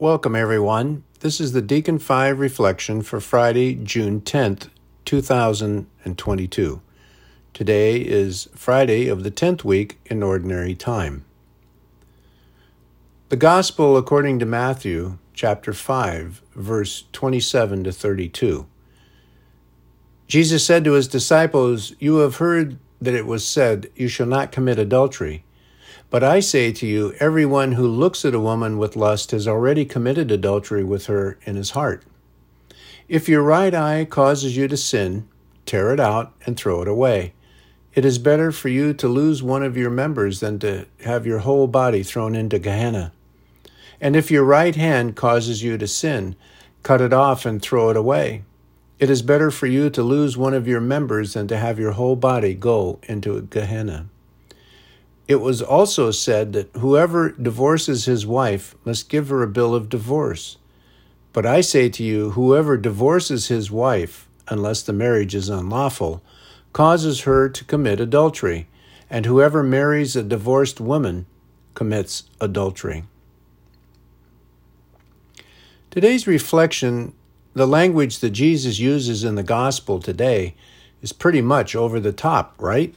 Welcome, everyone. This is the Deacon 5 reflection for Friday, June 10th, 2022. Today is Friday of the 10th week in Ordinary Time. The Gospel according to Matthew, chapter 5, verse 27 to 32. Jesus said to his disciples, You have heard that it was said, You shall not commit adultery. But I say to you, everyone who looks at a woman with lust has already committed adultery with her in his heart. If your right eye causes you to sin, tear it out and throw it away. It is better for you to lose one of your members than to have your whole body thrown into Gehenna. And if your right hand causes you to sin, cut it off and throw it away. It is better for you to lose one of your members than to have your whole body go into Gehenna. It was also said that whoever divorces his wife must give her a bill of divorce. But I say to you, whoever divorces his wife, unless the marriage is unlawful, causes her to commit adultery, and whoever marries a divorced woman commits adultery. Today's reflection, the language that Jesus uses in the gospel today, is pretty much over the top, right?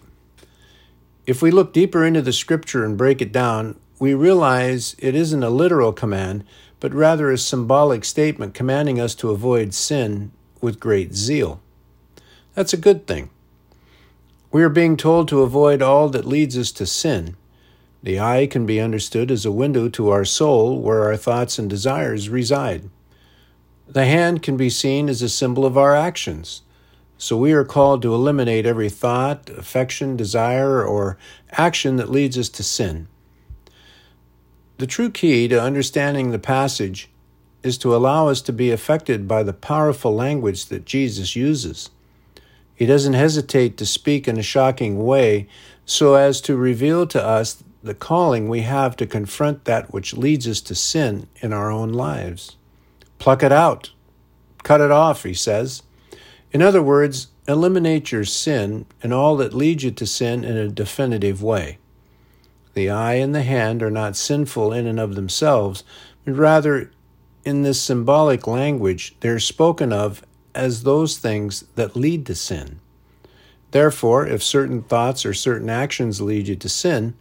If we look deeper into the scripture and break it down, we realize it isn't a literal command, but rather a symbolic statement commanding us to avoid sin with great zeal. That's a good thing. We are being told to avoid all that leads us to sin. The eye can be understood as a window to our soul where our thoughts and desires reside. The hand can be seen as a symbol of our actions. So we are called to eliminate every thought, affection, desire, or action that leads us to sin. The true key to understanding the passage is to allow us to be affected by the powerful language that Jesus uses. He doesn't hesitate to speak in a shocking way so as to reveal to us the calling we have to confront that which leads us to sin in our own lives. Pluck it out. Cut it off, he says. In other words, eliminate your sin and all that leads you to sin in a definitive way. The eye and the hand are not sinful in and of themselves, but rather, in this symbolic language, they are spoken of as those things that lead to sin. Therefore, if certain thoughts or certain actions lead you to sin,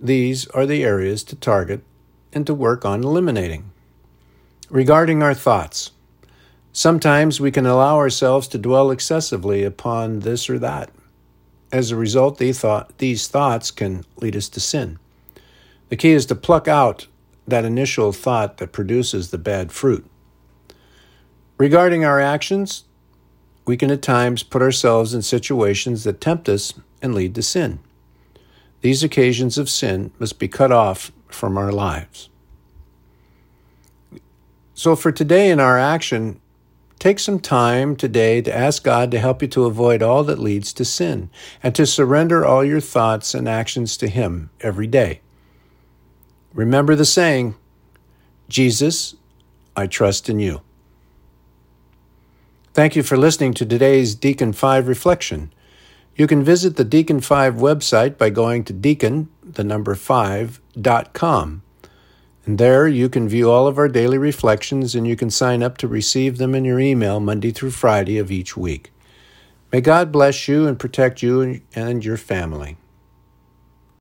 these are the areas to target and to work on eliminating. Regarding our thoughts, Sometimes we can allow ourselves to dwell excessively upon this or that. As a result, these thoughts can lead us to sin. The key is to pluck out that initial thought that produces the bad fruit. Regarding our actions, we can at times put ourselves in situations that tempt us and lead to sin. These occasions of sin must be cut off from our lives. So, for today in our action, Take some time today to ask God to help you to avoid all that leads to sin and to surrender all your thoughts and actions to Him every day. Remember the saying, Jesus, I trust in you. Thank you for listening to today's Deacon 5 reflection. You can visit the Deacon 5 website by going to deacon, the number 5.com. And there you can view all of our daily reflections and you can sign up to receive them in your email Monday through Friday of each week. May God bless you and protect you and your family.